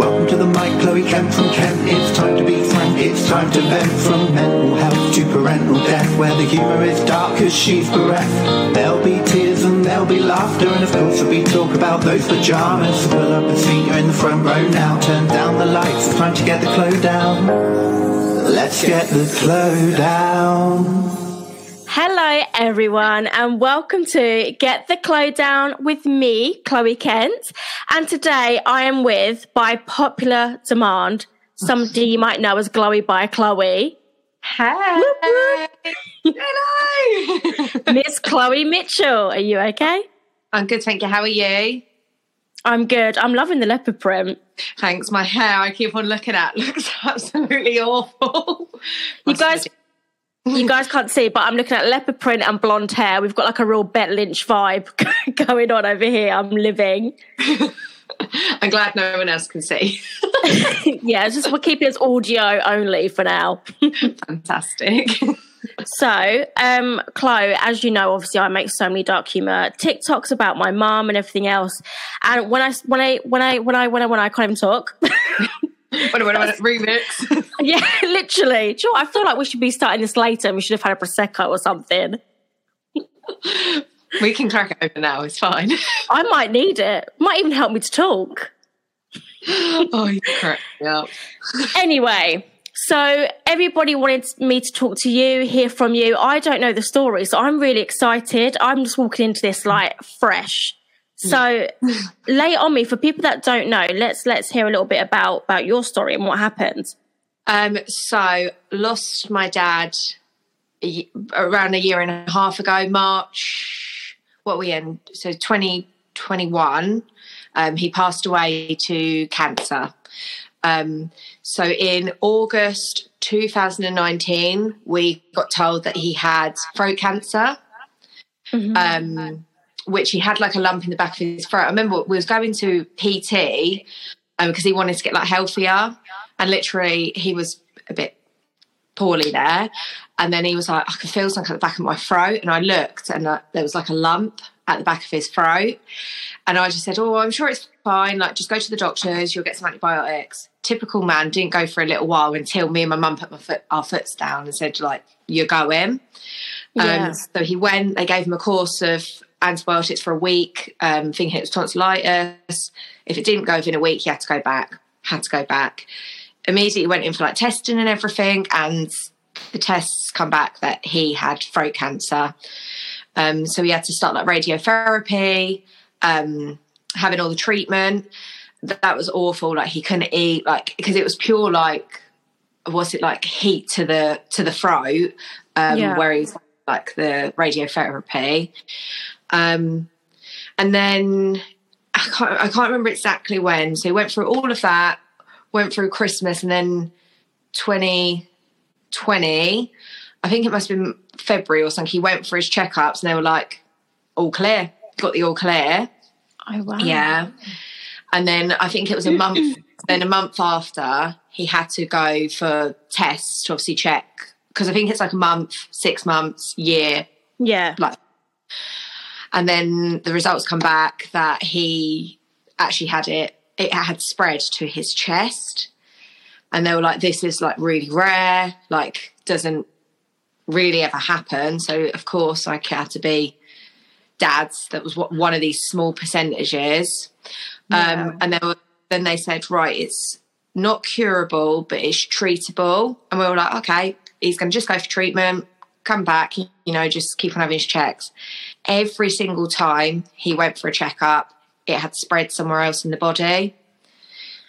Welcome to the mic, Chloe Kent from Kent. It's time to be frank, it's time to vent from mental health to parental death, where the humour is dark as she's bereft. There'll be tears and there'll be laughter, and of course we talk about those pajamas. Pull up a seat, you're in the front row now. Turn down the lights, it's time to get the clo down. Let's get the clo down. Everyone, and welcome to Get the Clo Down with me, Chloe Kent. And today I am with, by popular demand, somebody you might know as Glowy by Chloe, Hey. Hello. Miss Chloe Mitchell. Are you okay? I'm good, thank you. How are you? I'm good. I'm loving the leopard print. Thanks. My hair, I keep on looking at, looks absolutely awful. You guys, you guys can't see, but I'm looking at leopard print and blonde hair. We've got like a real Bet Lynch vibe going on over here. I'm living. I'm glad no one else can see. yeah, it's just we're keeping it audio only for now. Fantastic. So, um, Chloe, as you know, obviously I make so many dark humor TikToks about my mum and everything else. And when I when I when I when I when I when I can't even talk. What about a remix? yeah, literally. Do you know? I feel like we should be starting this later. We should have had a prosecco or something. we can crack it open now. It's fine. I might need it. Might even help me to talk. oh, you crack me up. Anyway, so everybody wanted me to talk to you, hear from you. I don't know the story, so I'm really excited. I'm just walking into this like fresh. So lay on me for people that don't know. Let's let's hear a little bit about about your story and what happened. Um, so lost my dad a around a year and a half ago, March. What we in? So 2021. Um, he passed away to cancer. Um, so in August 2019, we got told that he had throat cancer. Um, which he had like a lump in the back of his throat. I remember we was going to PT because he wanted to get like healthier, and literally he was a bit poorly there. And then he was like, I can feel something at the back of my throat, and I looked, and uh, there was like a lump at the back of his throat, and I just said, "Oh, I'm sure it's fine. Like, just go to the doctors. You'll get some antibiotics." Typical man didn't go for a little while until me and my mum put my foot, our foots down and said, "Like, you're going." Yeah. Um, so he went. They gave him a course of antibiotics for a week, um, thinking it was tonsillitis. If it didn't go within a week, he had to go back. Had to go back. Immediately went in for like testing and everything, and the tests come back that he had throat cancer. Um, so he had to start like radiotherapy, um, having all the treatment. That, that was awful. Like he couldn't eat, like because it was pure like was it like heat to the to the throat, um, Yeah. where he's like the radiotherapy. Um, and then I can't, I can't remember exactly when. So he went through all of that, went through Christmas, and then 2020, I think it must have been February or something. He went for his checkups, and they were like, all clear, got the all clear. Oh wow. Yeah. And then I think it was a month, then a month after, he had to go for tests to obviously check. Because I think it's like a month, six months, year, Yeah. like and then the results come back that he actually had it it had spread to his chest. And they were like this is like really rare like doesn't really ever happen. So of course I had to be dad's. That was what one of these small percentages. Yeah. um and then then they said right it's not curable but it's treatable. And we were like okay he's going to just go for treatment come back you know just keep on having his checks. Every single time he went for a checkup it had spread somewhere else in the body.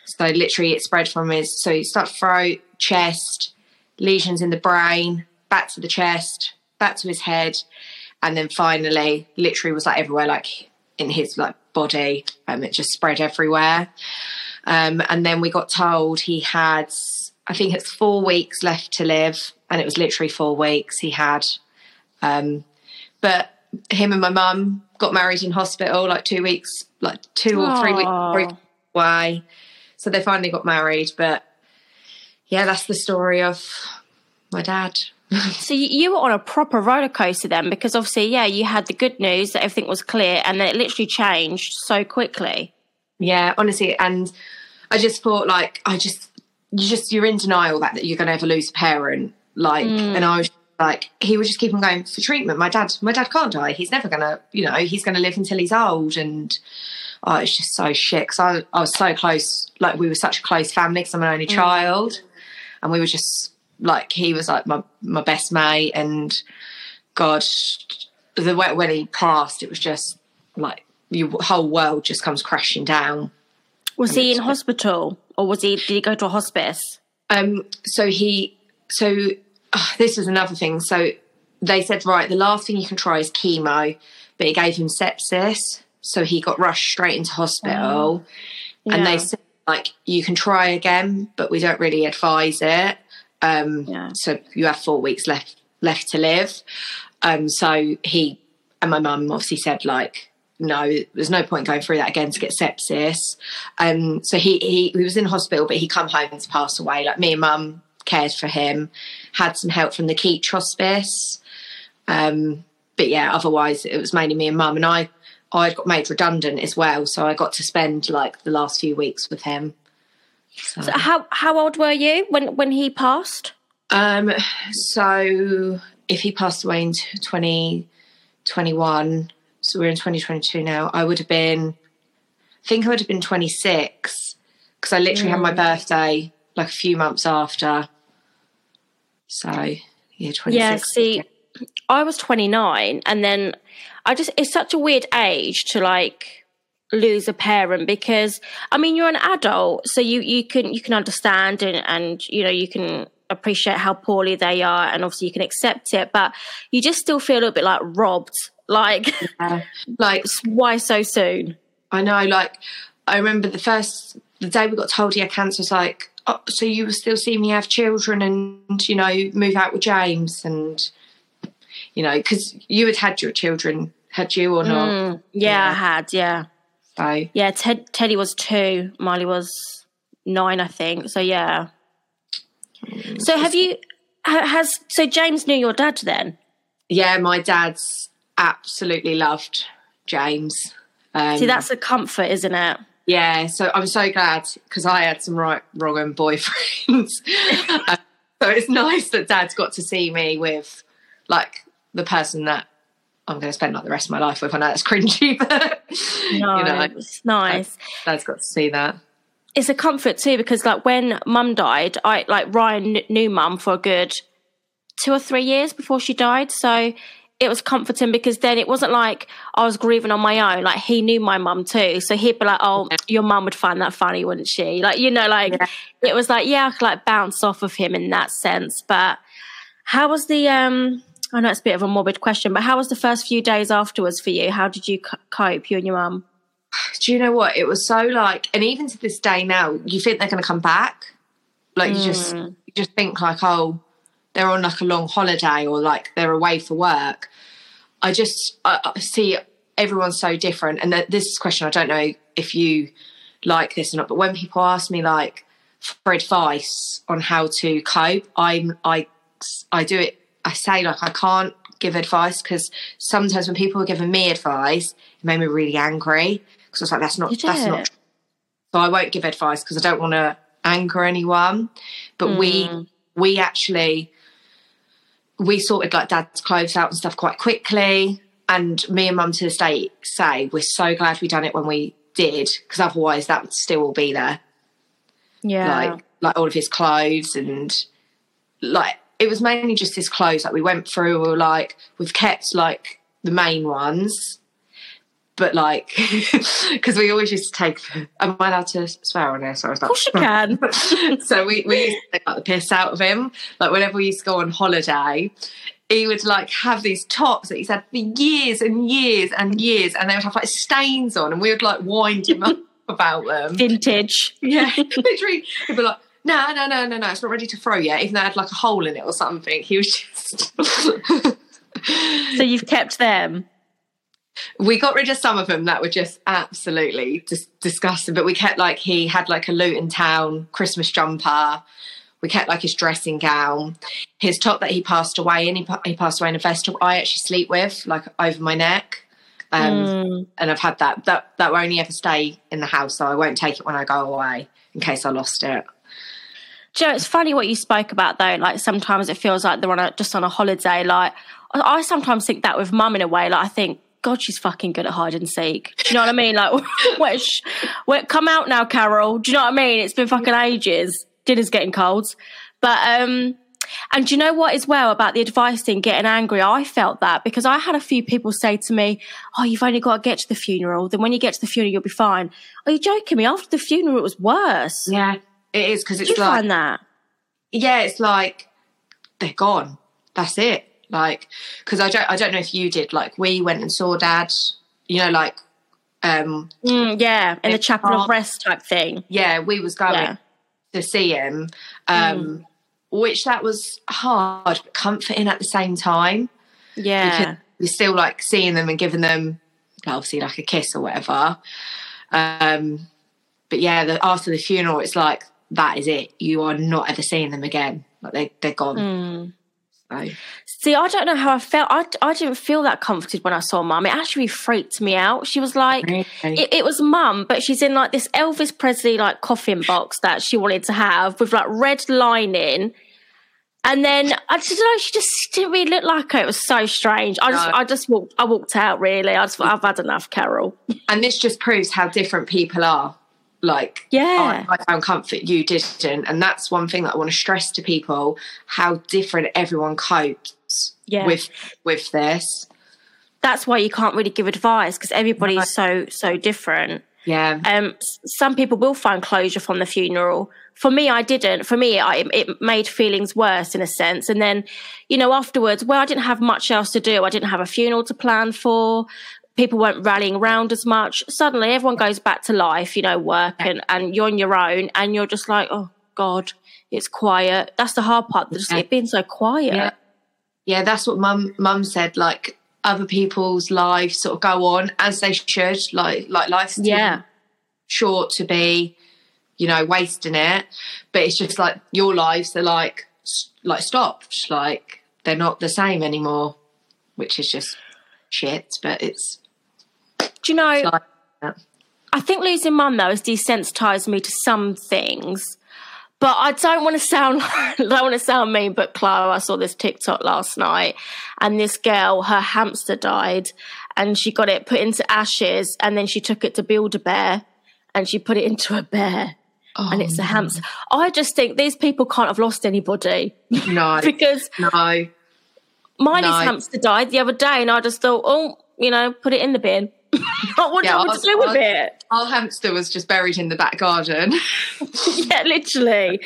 So literally it spread from his so he started throat chest lesions in the brain back to the chest back to his head and then finally literally was like everywhere like in his like body um, it just spread everywhere. Um, and then we got told he had i think it's four weeks left to live and it was literally four weeks he had um, but him and my mum got married in hospital like two weeks like two or three weeks Aw. three weeks away so they finally got married but yeah that's the story of my dad So you, you were on a proper roller coaster then, because obviously, yeah, you had the good news that everything was clear, and then it literally changed so quickly. Yeah, honestly, and I just thought like I just you just you're in denial that, that you're going to ever lose a parent. Like, mm. and I was like, he would just keep on going for treatment. My dad, my dad can't die. He's never gonna, you know, he's going to live until he's old. And oh, it's just so shit. Cause I, I was so close. Like we were such a close family. Cause I'm an only mm. child, and we were just like he was like my my best mate. And God, the way when he passed, it was just like your whole world just comes crashing down. Was he in hospital or was he? Did he go to a hospice? Um, so he, so ah, this is another thing. So they said, right, the last thing you can try is chemo, but it gave him sepsis, so he got rushed straight into hospital. And Yeah. they said, like, you can try again, but we don't really advise it. Um, Yeah. So you have four weeks left left to live. Um, so he and my mum obviously said, like, no, there's no point going through that again to get sepsis. Um, so he, he he was in hospital, but he come home to pass away. Like me and mum cared for him, had some help from the Keech Hospice. Um, but yeah, otherwise it was mainly me and mum, and I I got made redundant as well, so I got to spend like the last few weeks with him. So, So how how old were you when when he passed? um, so if he passed away in twenty twenty one, so we're in twenty twenty two now, I would have been, I think I would have been twenty six because I literally had my birthday like a few months after. So yeah, twenty six. Yeah, see, I was 29, and then I just, it's such a weird age to like lose a parent because I mean you're an adult so you you can you can understand and and you know you can appreciate how poorly they are and obviously you can accept it but you just still feel a little bit like robbed. Like like why so soon? I know, like, I remember the first, the day we got told he had cancer, was like, oh, so you will still see me have children and, you know, move out with James and, you know, because you had had your children, had you or not? Mm, yeah, I had yeah. So, yeah Ted, Teddy was two Miley was nine I think so yeah so have you has so James knew your dad then yeah, my dad's absolutely loved James. Um, See, that's a comfort, isn't it? Yeah, so I'm so glad because I had some right wrong and boyfriends. Um, so it's nice that Dad's got to see me with like the person that I'm going to spend like the rest of my life with. I know that's cringy, but you know, Nice, nice. Dad's got to see that. It's a comfort too because, like, when Mum died, I like Ryan kn- knew Mum for a good two or three years before she died, so it was comforting because then it wasn't like I was grieving on my own. Like he knew my mum too, so he'd be like, "Oh, your mum would find that funny, wouldn't she?" Like you know, like Yeah. it was like, yeah, I could like bounce off of him in that sense. But how was the? um I know it's a bit of a morbid question, but how was the first few days afterwards for you? How did you c- cope, you and your mum? Do you know what? It was so like, and even to this day now, you think they're going to come back. Like you just, hmm. you just think like, oh, they're on like a long holiday or like they're away for work. I just I, I see everyone's so different, and this question I don't know if you like this or not, but when people ask me like for advice on how to cope, I'm I I do it. I say like I can't give advice because sometimes when people are giving me advice, it made me really angry because I was like, that's not that's not. So I won't give advice because I don't want to anger anyone. But we hmm. we actually we sorted like dad's clothes out and stuff quite quickly. And me and mum to this day say we're so glad we done it when we did because otherwise that would still all be there Yeah, like like all of his clothes and like it was mainly just his clothes like we went through we were like we've kept like the main ones but like because we always used to take am I allowed to swear on this I was of course you can. so we, we used to take like, the piss out of him like whenever we used to go on holiday he would like have these tops that he's had for years and years and years and they would have like stains on and we would like wind him up about them Vintage. yeah, literally. He'd be like, no, no, no, no, no, it's not ready to throw yet, even though it had like a hole in it or something. He was just. So you've kept them. We got rid of some of them that were just absolutely dis- disgusting, but we kept like, he had like a Luton Town Christmas jumper. We kept like his dressing gown, his top that he passed away in. He, pa- he passed away in a vest I actually sleep with, like over my neck. Um, Mm. and I've had that. That that will only ever stay in the house, so I won't take it when I go away in case I lost it. Joe, it's funny what you spoke about though. Like sometimes it feels like they're on a, just on a holiday. Like I, I sometimes think that with mum in a way. Like I think, God, she's fucking good at hide and seek. Do you know what I mean? Like, where, sh- where, come out now, Carol. Do you know what I mean? It's been fucking ages. Dinner's getting cold. But um, and do you know what as well about the advice thing, getting angry? I felt that because I had a few people say to me, Oh, you've only got to get to the funeral. Then when you get to the funeral, you'll be fine. Are you joking me? After the funeral, it was worse. Yeah, it is because it's you like find that? yeah, it's like they're gone. That's it. Like because I don't I don't know if you did. Like we went and saw dad. You know, like um Mm, yeah, in the chapel of rest type thing. yeah, we was going Yeah. to see him. Um which that was hard but comforting at the same time. Yeah. you're still like seeing them and giving them obviously like a kiss or whatever. Um, but yeah, the, after the funeral, it's like that is it. You are not ever seeing them again. Like they they're gone. Mm. So, See, I don't know how I felt. I, I didn't feel that comforted when I saw mum. It actually freaked me out. She was like, it, it was mum, but she's in like this Elvis Presley like coffin box that she wanted to have with like red lining. And then I just don't know, she just didn't really look like her. It was so strange. I just, No. I just walked, I walked out. Really, I just, thought, I've had enough, Carol. and this just proves how different people are. Like, Yeah. I, I found comfort, you didn't, and that's one thing that I want to stress to people: how different everyone copes Yeah. with with this. That's why you can't really give advice because everybody's so, so different. Yeah, um, some people will find closure from the funeral. For me, I didn't. For me, I, it made feelings worse in a sense. And then, you know, afterwards, well, I didn't have much else to do. I didn't have a funeral to plan for. People weren't rallying around as much. Suddenly, everyone goes back to life, you know, work, and, and you're on your own, and you're just like, oh God, it's quiet. That's the hard part. Just Yeah. it being so quiet. Yeah. yeah, that's what mum mum said. Like other people's lives sort of go on as they should. Like like life's too Yeah. short to be, you know, wasting it. But it's just like your lives are like like stopped. Like they're not the same anymore, which is just shit. But it's Do you know? like. I think losing mum though has desensitized me to some things. But I don't want to sound I don't want to sound mean, but Chloe, I saw this TikTok last night and this girl, her hamster died and she got it put into ashes and then she took it to build a bear and she put it into a bear and it's a oh, hamster. I just think these people can't have lost anybody no, because no. Miley's No. hamster died the other day and I just thought, oh, you know, put it in the bin. what do Yeah, you I want to do with was- it? Our hamster was just buried in the back garden. yeah, literally.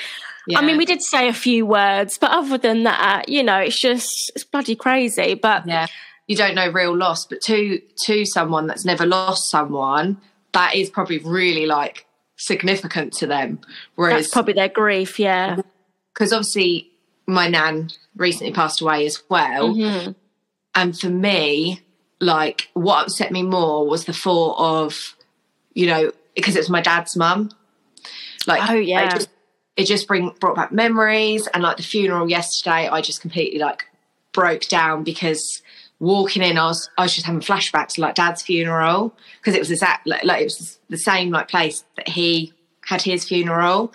I mean, we did say a few words, but other than that, you know, it's just it's bloody crazy. But yeah you don't know real loss but to to someone that's never lost someone that is probably really like significant to them that's whereas probably their grief. Yeah, because obviously my nan recently passed away as well Mhm. and for me like what upset me more was the thought of you know because it's my dad's mum. Like Oh, yeah. it just, it just bring brought back memories. And like the funeral yesterday i just completely like broke down because walking in i was i was just having flashbacks to like dad's funeral. Because it was exact like, like it was the same like place that he had his funeral.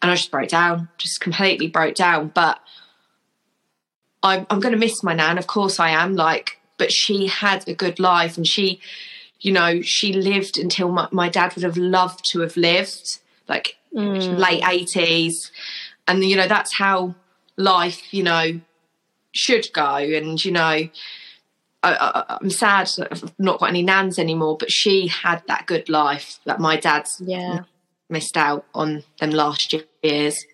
And i just broke down just completely broke down. But i'm, I'm going to miss my nan. Of course i am. Like but she had a good life and she you know she lived until my, my dad would have loved to have lived like Mm. late 80s and you know that's how life you know should go and you know I, I, i'm sad that i've not got any nans anymore but she had that good life that my dad's yeah. missed out on them last years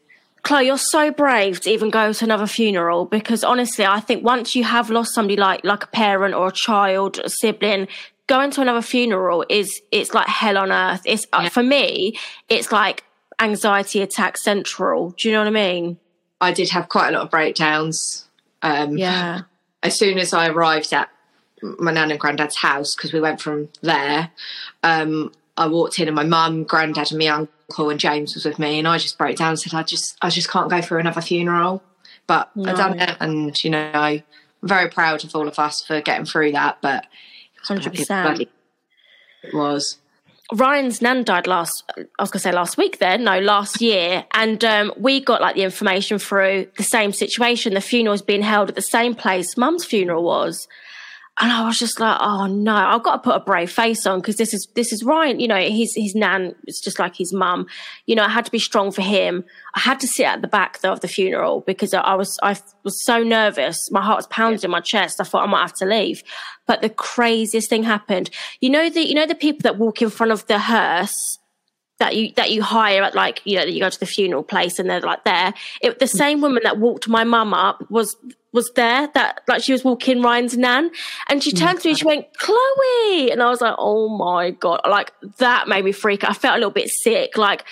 Chloe, you're so brave to even go to another funeral because honestly, I think once you have lost somebody like like a parent or a child, a sibling, going to another funeral is it's like hell on earth. It's uh, Yeah. for me, it's like anxiety attack central. Do you know what I mean? i did have quite a lot of breakdowns um Yeah. as soon as I arrived at my nan and granddad's house, because we went from there, um, I walked in and my mum, granddad, and my uncle and James was with me, and I just broke down and said, "I just, I just can't go through another funeral." But I done it, and you know, I'm very proud of all of us for getting through that. But bloody- 100%. it was. Ryan's nan died last. I was gonna say last week. Then no, last year, and um, we got like the information through the same situation. The funeral was being held at the same place Mum's funeral was, and I was just like, oh no, I've got to put a brave face on because this is this is Ryan. You know, his his nan is just like his mum. You know, I had to be strong for him. I had to sit at the back though of the funeral because I was I was so nervous. My heart was pounding in my chest. I thought I might have to leave. But the craziest thing happened. You know the you know the people that walk in front of the hearse that you that you hire at like you know you go to the funeral place and they're like there. It, the same woman that walked my mum up was was there that like she was walking Ryan's nan. And she turned to me she went Chloe! And I was like oh my god. Like that made me freak. I felt a little bit sick. Like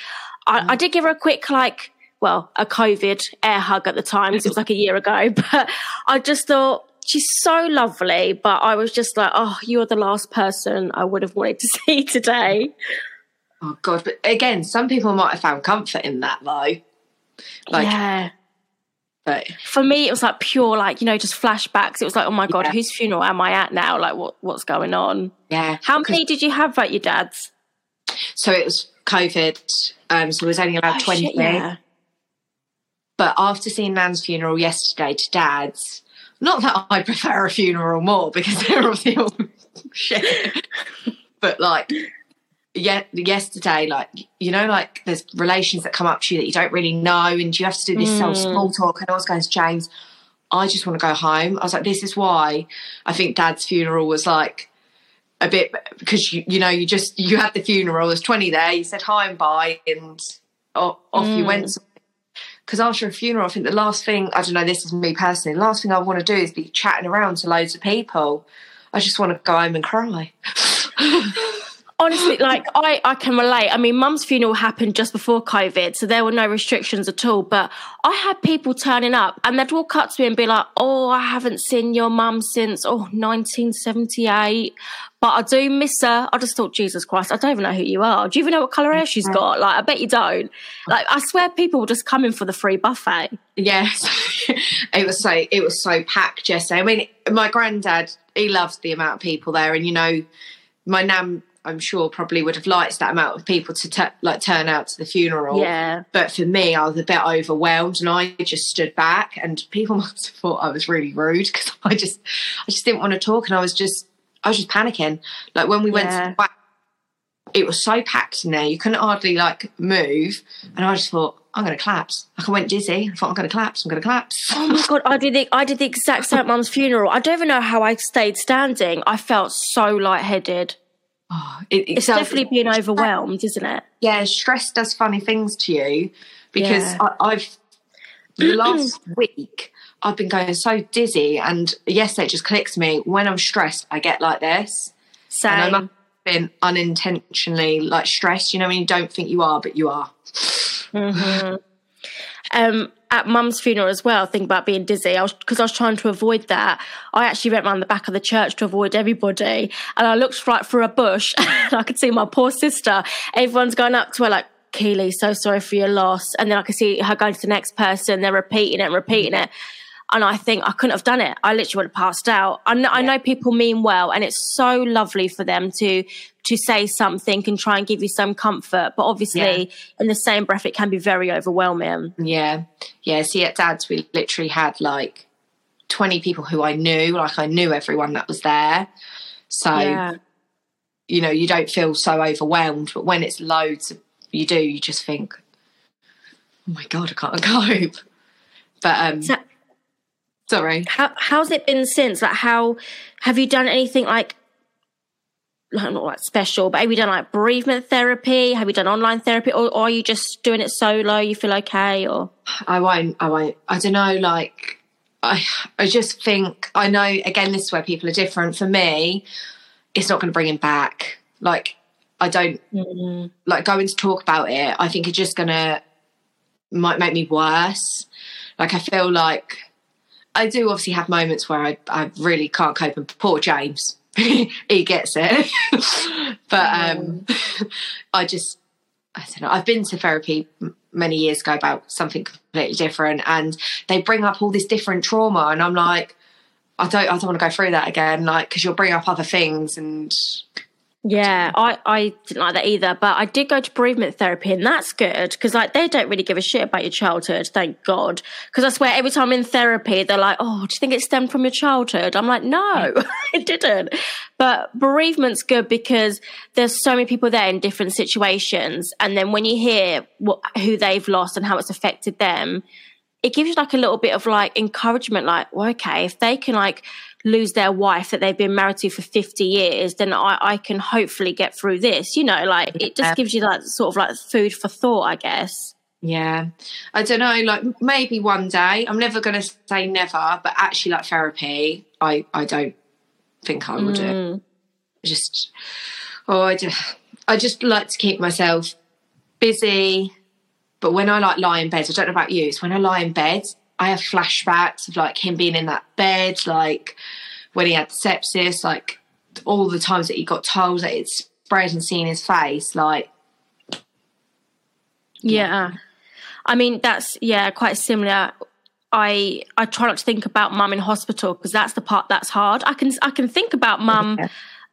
I, I did give her a quick like well a COVID air hug at the time. Because it was like a year ago. But I just thought she's so lovely. But I was just like oh you're the last person I would have wanted to see today. Oh God! But again, some people might have found comfort in that though. Like, yeah. but For me, it was like pure, like you know, just flashbacks. It was like, oh my god, Yeah. whose funeral am I at now? Like, what what's going on? yeah. How many did you have at your dad's? So it was COVID. Um, so it was only allowed Oh, twenty. shit, yeah. But after seeing Nan's funeral yesterday to Dad's, not that I prefer a funeral more because they're obviously all shit. But like, yeah, yesterday, like you know, like there's relations that come up to you that you don't really know, and you have to do this self mm. small talk. And I was going to James, I just want to go home. I was like, this is why I think Dad's funeral was like a bit because you you know you just you had the funeral. There's twenty there. You said hi and bye, and off you went mm. because after a funeral, I think the last thing I don't know. This is me personally. The last thing I want to do is be chatting around to loads of people. I just want to go home and cry. Honestly, like I, I can relate. I mean, mum's funeral happened just before COVID, so there were no restrictions at all. But I had people turning up and they'd walk up to me and be like, Oh, I haven't seen your mum since oh 1978. But I do miss her. I just thought, Jesus Christ, I don't even know who you are. Do you even know what colour hair she's got? Like, I bet you don't. Like, I swear people were just coming for the free buffet. Yes, it was so it was so packed yesterday. I mean, my granddad he loves the amount of people there, and you know, my nan I'm sure probably would have liked that amount of people to tu- like turn out to the funeral. Yeah. But for me, I was a bit overwhelmed, and I just stood back, and people must have thought I was really rude because I just I just didn't want to talk, and I was just I was just panicking. Like when we went to the back, it was so packed in there, you couldn't hardly like move, and I just thought. I'm going to collapse. Like I went dizzy. I thought I'm going to collapse. I'm going to collapse. Oh my god, I did the I did the exact same at mum's funeral. I don't even know how I stayed standing. I felt so lightheaded. Oh, it, It's so- definitely being overwhelmed, isn't it? yeah. Stress does funny things to you because Yeah. I, I've the last week I've been going so dizzy, and yesterday it just clicked to me. When I'm stressed, I get like this, and I must have been unintentionally like stressed. You know when you don't think you are, but you are. um, at mum's funeral as well, think about being dizzy. I was because I was trying to avoid that. I actually went round the back of the church to avoid everybody, and I looked right through a bush, and I could see my poor sister. Everyone's going up to her like, "Keely, so sorry for your loss," and then I could see her going to the next person. They're repeating it and repeating it. And I think I couldn't have done it. I literally would have passed out. I know, I know people mean well, and it's so lovely for them to to say something and try and give you some comfort. But obviously, Yeah. in the same breath, it can be very overwhelming. Yeah, yeah. See, at Dad's, we literally had like twenty people who I knew. Like I knew everyone that was there. So Yeah. you know, you don't feel so overwhelmed. But when it's loads, you do. You just think, "Oh my god, I can't cope." But um, So- sorry. How how's it been since? Like, how have you done anything like? like, Not like special, but have you done like bereavement therapy? Have you done online therapy, or, or are you just doing it solo? You feel okay, or I won't. I won't. I don't know. Like, I, I just think I know. Again, this is where people are different. For me, it's not going to bring him back. Like, I don't mm-hmm. like going to talk about it. I think it's just going to might make me worse. Like, I feel like I do obviously have moments where I, I really can't cope. And poor James, he gets it. but um, I just I don't know. I've been to therapy many years ago about something completely different, and they bring up all this different trauma, and I'm like, I don't, I don't want to go through that again, like because you'll bring up other things, and Yeah, I, I didn't like that either, but I did go to bereavement therapy, and that's good because like they don't really give a shit about your childhood, thank God. Because I swear, every time I'm in therapy, they're like, "Oh, do you think it stemmed from your childhood?" I'm like, "No, it didn't." But bereavement's good because there's so many people there in different situations, and then when you hear what who they've lost and how it's affected them, it gives you like a little bit of like encouragement, like, well, okay, if they can like lose their wife that they've been married to for 50 years, then I, I can hopefully get through this. You know, like it just gives you that sort of like food for thought, I guess. Yeah. I don't know, like maybe one day. I'm never going to say never, but actually, like therapy, I, I don't think I will do. Mm. Just, oh, I just, I just like to keep myself busy. But when I like lie in bed, I don't know about you, so when I lie in bed, I have flashbacks of like him being in that bed, like when he had sepsis, like all the times that he got told that it spread and seen his face, like Yeah. I mean, that's, yeah, quite similar. I I try not to think about mum in hospital because that's the part that's hard. I can I can think about mum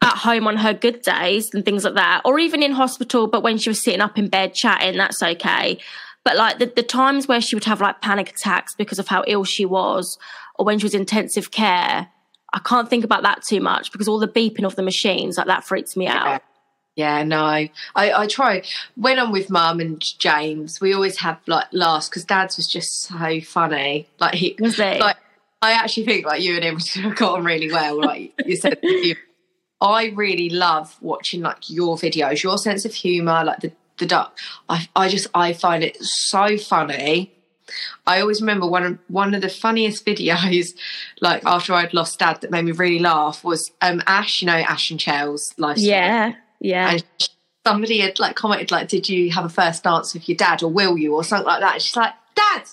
at home on her good days and things like that, or even in hospital. But when she was sitting up in bed chatting, that's okay. But like the, the times where she would have like panic attacks because of how ill she was, or when she was intensive care, I can't think about that too much because all the beeping of the machines like that freaks me out. Yeah, no. I, I try when I'm with mum and James, we always have like laughs because dad's was just so funny. Like he Was he? like I actually think like you and him have got on really well. Like you said I really love watching like your videos, your sense of humour, like the the duck. I I just I find it so funny. I always remember one of one of the funniest videos, like after I'd lost dad, that made me really laugh was um Ash, you know Ash and Chell's life. Yeah, yeah. and somebody had like commented like did you have a first dance with your dad or will you or something like that and she's like dad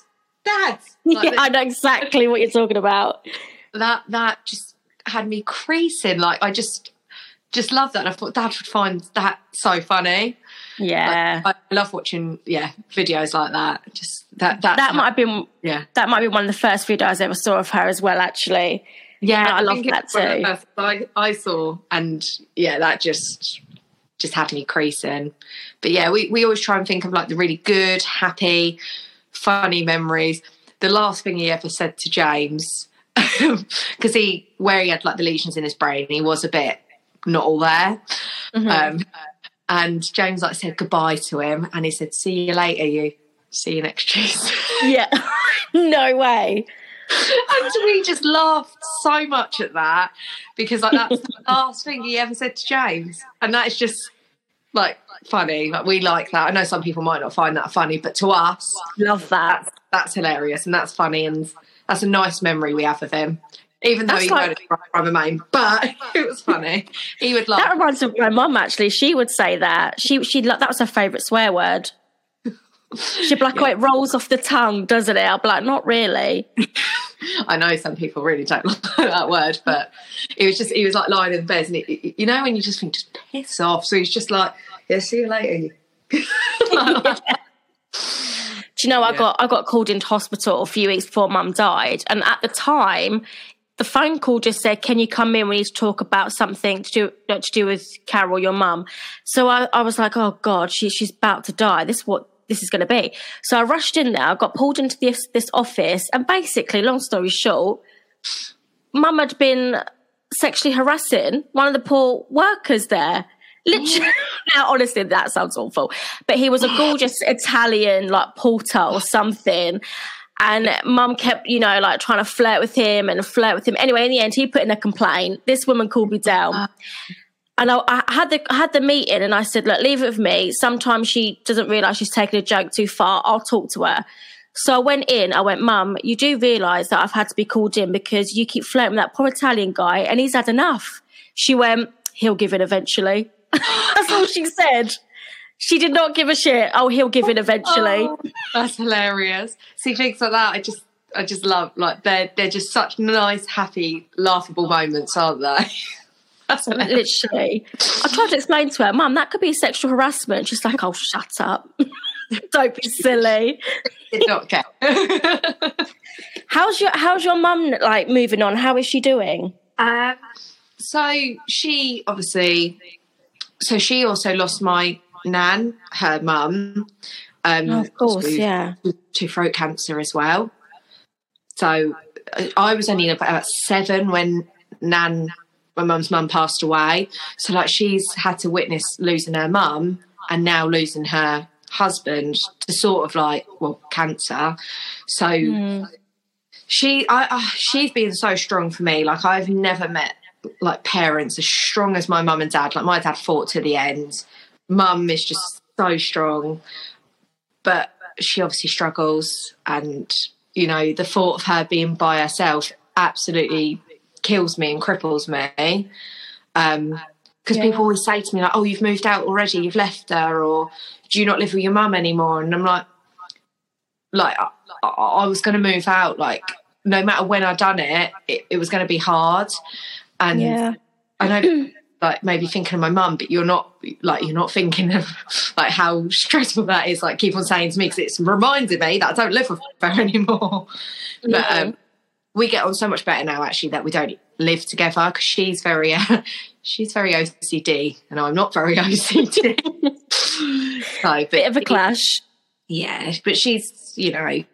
dad like, yeah, I know exactly what you're talking about. that that just had me creasing like i just just love that and i thought dad would find that so funny Yeah. i love watching yeah videos like that just that that that might have been yeah that might be one of the first videos I ever saw of her as well, actually. yeah I love think it that was one of the too. I, I saw and yeah that just just had me creasing but yeah we, we always try and think of like the really good happy funny memories the last thing he ever said to james because he where he had like the lesions in his brain he was a bit not all there Mhm. um, and james like said goodbye to him and he said see you later you see you next tuesday yeah. no way. and we just laughed so much at that because like that's the last thing he ever said to James, and that is just like funny. Like we like that. I know some people might not find that funny, but to us, Love that. that's that's hilarious and that's funny and that's a nice memory we have of him. Even though That's he like- like, it from a main, but it was funny. He would laugh. That reminds me of my mum. Actually, she would say that she she that was her favourite swear word. She'd be like, "Oh, it rolls off the tongue, doesn't it?" I'd be like, "Not really." I know some people really don't like that word, but it was just he was like lying in bed, and he, you know when you just think just piss off. So he's just like, yeah, see you later. Do you know I Yeah. got I got called into hospital a few weeks before mum died, and at the time, the phone call just said, "Can you come in? We need to talk about something to do not to do with Carol, your mum." So I, I was like, "Oh God, she, she's about to die. This what this is going to be." So I rushed in there. I got pulled into this this office, and basically, long story short, mum had been sexually harassing one of the poor workers there. Literally, now honestly, that sounds awful. But he was a gorgeous Italian, like porter or something. And mum kept, you know, like trying to flirt with him and flirt with him. Anyway, in the end, he put in a complaint. This woman called me down. Oh. And I, I had the I had the meeting, and I said, "Look, leave it with me. Sometimes she doesn't realise she's taking a joke too far. I'll talk to her." So I went in. I went, "Mum, you do realise that I've had to be called in because you keep flirting with that poor Italian guy, and he's had enough." She went, "He'll give in eventually." That's all she said. She did not give a shit. Oh, he'll give in eventually. Oh, that's hilarious. See things like that. I just, I just love. Like they're they're just such nice, happy, laughable moments, aren't they? that's hilarious. Literally. I tried to explain to her, Mum, that could be sexual harassment. She's like, Oh, shut up. Don't be silly. Did not care. How's your how's your mum like moving on? How is she doing? Um, so she obviously so she also lost my nan, her mum. Um, Oh, of course, to- yeah. to throat cancer as well. So uh, I was only about seven when Nan, my mum's mum, passed away. So like she's had to witness losing her mum and now losing her husband to sort of like well cancer. So Mm. she, I, I, she's been so strong for me. Like I've never met like parents as strong as my mum and dad. Like my dad fought to the end. Mum is just so strong, but she obviously struggles, and you know the thought of her being by herself absolutely kills me and cripples me. Um, because Yeah. people always say to me like, "Oh, you've moved out already. You've left her, or do you not live with your mum anymore?" And I'm like, like I, I I was going to move out. Like no matter when I done it, it, it was going to be hard. And Yeah. I know, like maybe thinking of my mum, but you're not like you're not thinking of like how stressful that is. Like keep on saying to me because it's reminded me that I don't live with her anymore. But um, we get on so much better now, actually, that we don't live together because she's very uh, she's very OCD and I'm not very OCD. so, Bit of a clash. yeah, but she's, you know,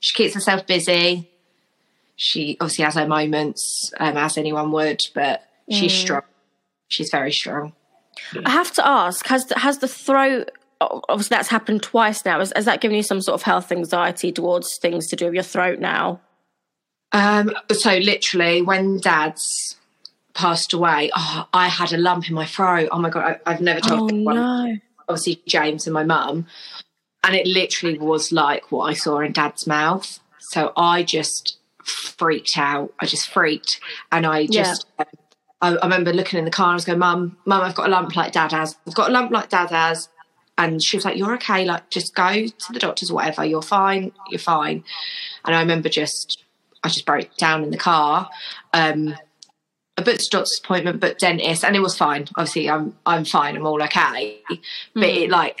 she keeps herself busy. She obviously has her moments, um, as anyone would, but she's Mm. strong. She's very strong. I have to ask: has the, has the throat? Obviously, that's happened twice now. Has, has that given you some sort of health anxiety towards things to do with your throat now? Um, so literally, when Dad's passed away, oh, I had a lump in my throat. Oh my god, I, I've never told Oh anyone. no! Obviously, James and my mum, and it literally was like what I saw in Dad's mouth. So I just freaked out. I just freaked, and I just. I, I remember looking in the car and I was going, Mum, Mum, I've got a lump like Dad has. I've got a lump like Dad has. And she was like, You're okay. Like, just go to the doctors whatever. You're fine. You're fine. And I remember just, I just broke down in the car. Um, I booked a doctor's appointment, but dentist, and it was fine. Obviously, I'm I'm fine. I'm all okay. But it like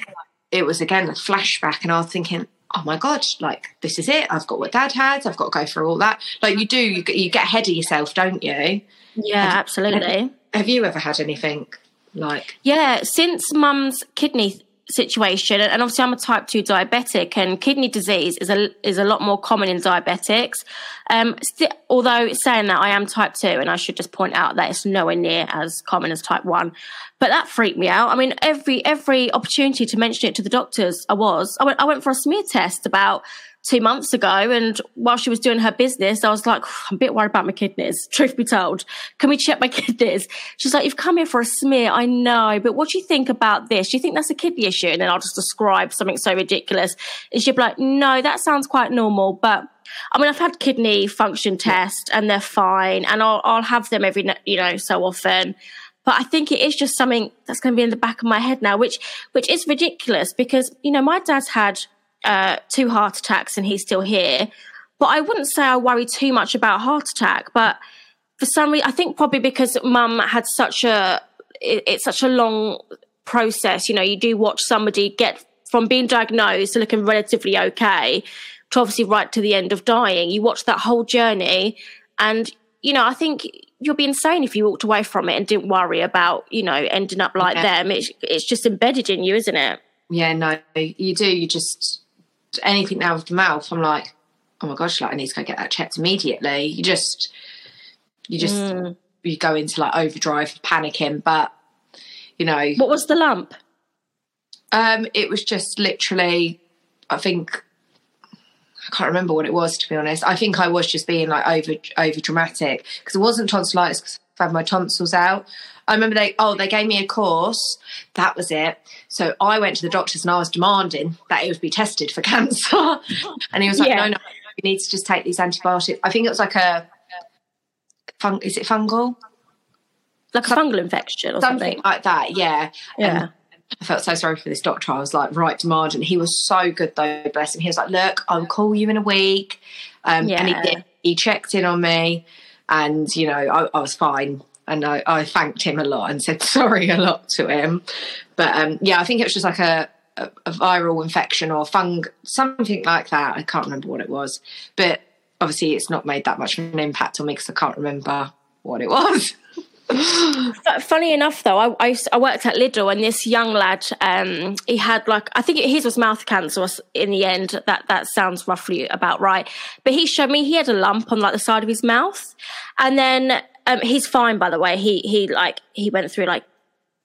it was again a flashback, and I was thinking, oh my god, like this is it. I've got what Dad had. I've got to go through all that. Like you do, you you get ahead of yourself, don't you? Yeah, absolutely. Have you ever had anything like? Yeah, since mum's kidney situation, and obviously I'm a type two diabetic, and kidney disease is a is a lot more common in diabetics. Um, sti- although saying that, I am type two, and I should just point out that it's nowhere near as common as type one. But that freaked me out. I mean, every every opportunity to mention it to the doctors, I was. I went I went for a smear test about two months ago, and while she was doing her business, I was like, I'm a bit worried about my kidneys. Truth be told, can we check my kidneys? She's like, You've come here for a smear. I know, but what do you think about this? Do you think that's a kidney issue? And then I'll just describe something so ridiculous. And she'd be like, No, that sounds quite normal, but. I mean, I've had kidney function tests and they're fine, and I'll I'll have them every you know so often. But I think it is just something that's going to be in the back of my head now, which which is ridiculous because you know my dad's had uh, two heart attacks and he's still here. But I wouldn't say I worry too much about heart attack. But for some reason, I think probably because mum had such a it, it's such a long process. You know, you do watch somebody get from being diagnosed to looking relatively okay to obviously right to the end of dying. You watch that whole journey, and you know, I think you'll be insane if you walked away from it and didn't worry about you know ending up like Yeah. them. It's it's just embedded in you, isn't it? Yeah, no, you do. You just anything now with the mouth. I'm like, oh my gosh, like I need to go get that checked immediately. You just, you just, Mm. you go into like overdrive, panicking. But you know, What was the lump? Um, it was just literally, I think, I can't remember what it was to be honest. I think I was just being like over over dramatic because it wasn't tonsillitis had my tonsils out. I remember they oh they gave me a course. That was it. So I went to the doctors and I was demanding that it would be tested for cancer, and he was like, Yeah. no, no, you need to just take these antibiotics. I think it was like a fung. Is it fungal? Like a fungal infection or Something something? like that. Yeah. Yeah. I felt so sorry for this doctor. I was like, right, demanding. He was so good though, bless him. He was like, look, I'll call you in a week. Um, And he He checked in on me, and you know, I, I was fine. And I, I thanked him a lot and said sorry a lot to him. But um, yeah, I think it was just like a, a, a viral infection or fung, something like that. I can't remember what it was. But obviously, it's not made that much of an impact on me because I can't remember what it was. Funny enough, though, I, I, used- I worked at Lidl, and this young lad, um, he had like I think his was mouth cancer. In the end, that that sounds roughly about right. But he showed me he had a lump on like the side of his mouth, and then um, he's fine. By the way, he he like he went through like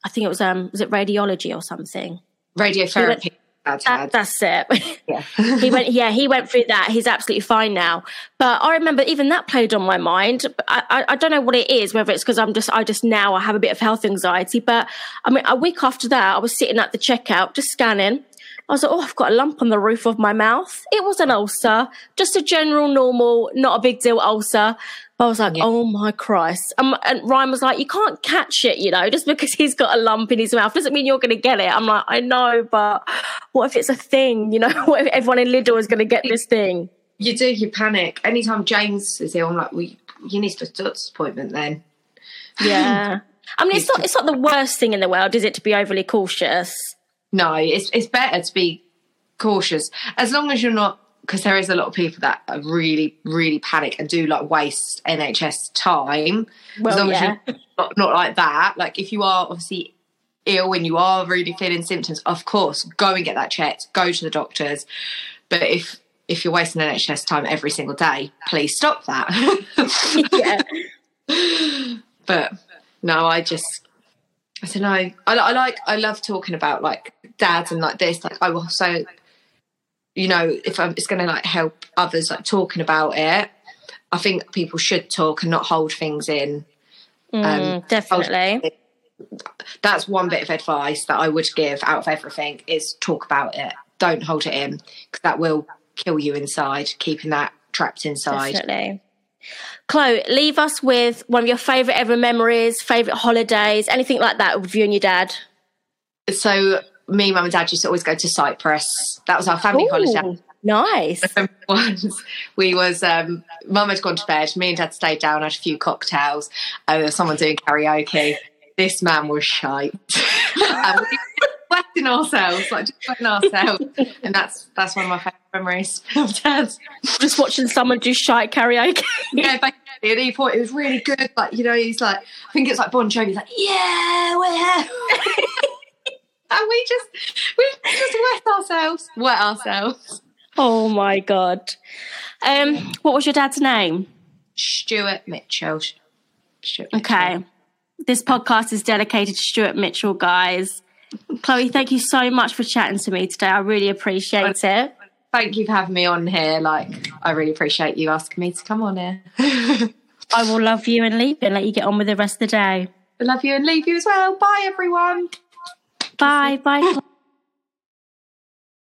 I think it was um was it radiology or something. Radiotherapy. Dad That, that's it. Yeah. he went yeah he went through that he's absolutely fine now but i remember even that played on my mind i i, I don't know what it is whether it's because i'm just i just now i have a bit of health anxiety but i mean a week after that i was sitting at the checkout just scanning I was like, oh, I've got a lump on the roof of my mouth. It was an ulcer, just a general, normal, not a big deal ulcer. I was like, Yeah. oh my Christ. Um, and Ryan was like, you can't catch it, you know, just because he's got a lump in his mouth doesn't mean you're going to get it. I'm like, I know, but what if it's a thing? You know, what if everyone in Lidl is going to get this thing? You do, you panic. Anytime James is ill, I'm like, well, you- need a doctor's appointment then. Yeah. I mean, it's not, it's not the worst thing in the world, is it, to be overly cautious? No, it's it's better to be cautious as long as you're not because there is a lot of people that are really really panic and do like waste NHS time. Well, yeah. not, not like that, like if you are obviously ill and you are really feeling symptoms, of course, go and get that checked. Go to the doctors. But if if you're wasting NHS time every single day, please stop that. yeah. but no, I just I don't know. I, I like I love talking about like dads and like this. Like I will so you know if I'm, it's going to like help others like talking about it. I think people should talk and not hold things in. Mm, definitely. That's one bit of advice that I would give out of everything is talk about it. Don't hold it in because that will kill you inside. Keeping that trapped inside. Definitely. Chloe, leave us with one of your favourite ever memories, favourite holidays, anything like that with you and your dad. So me, mum, and dad used to always go to Cyprus. That was our family holiday. Nice. once we was um mum had gone to bed me and dad stayed down had a few cocktails and there was someone doing karaoke this man was shite were wetting ourselves like just wetting ourselves and that's that's one of my favourite memories of dad Just watching someone do shite karaoke. yeah basically and he thought it was really good like you know he's like I think it's like Bon Jovi's like yeah we're and we just we just wet ourselves wet ourselves Oh my god. Um, what was your dad's name? Stuart Mitchell Stuart Mitchell. Okay. This podcast is dedicated to Stuart Mitchell, guys. Chloe, thank you so much for chatting to me today. I really appreciate it. thank you for having me on here. Like, I really appreciate you asking me to come on here. I will love you and leave you and let you get on with the rest of the day. I love you and leave you as well. Bye, everyone. Bye. Bye.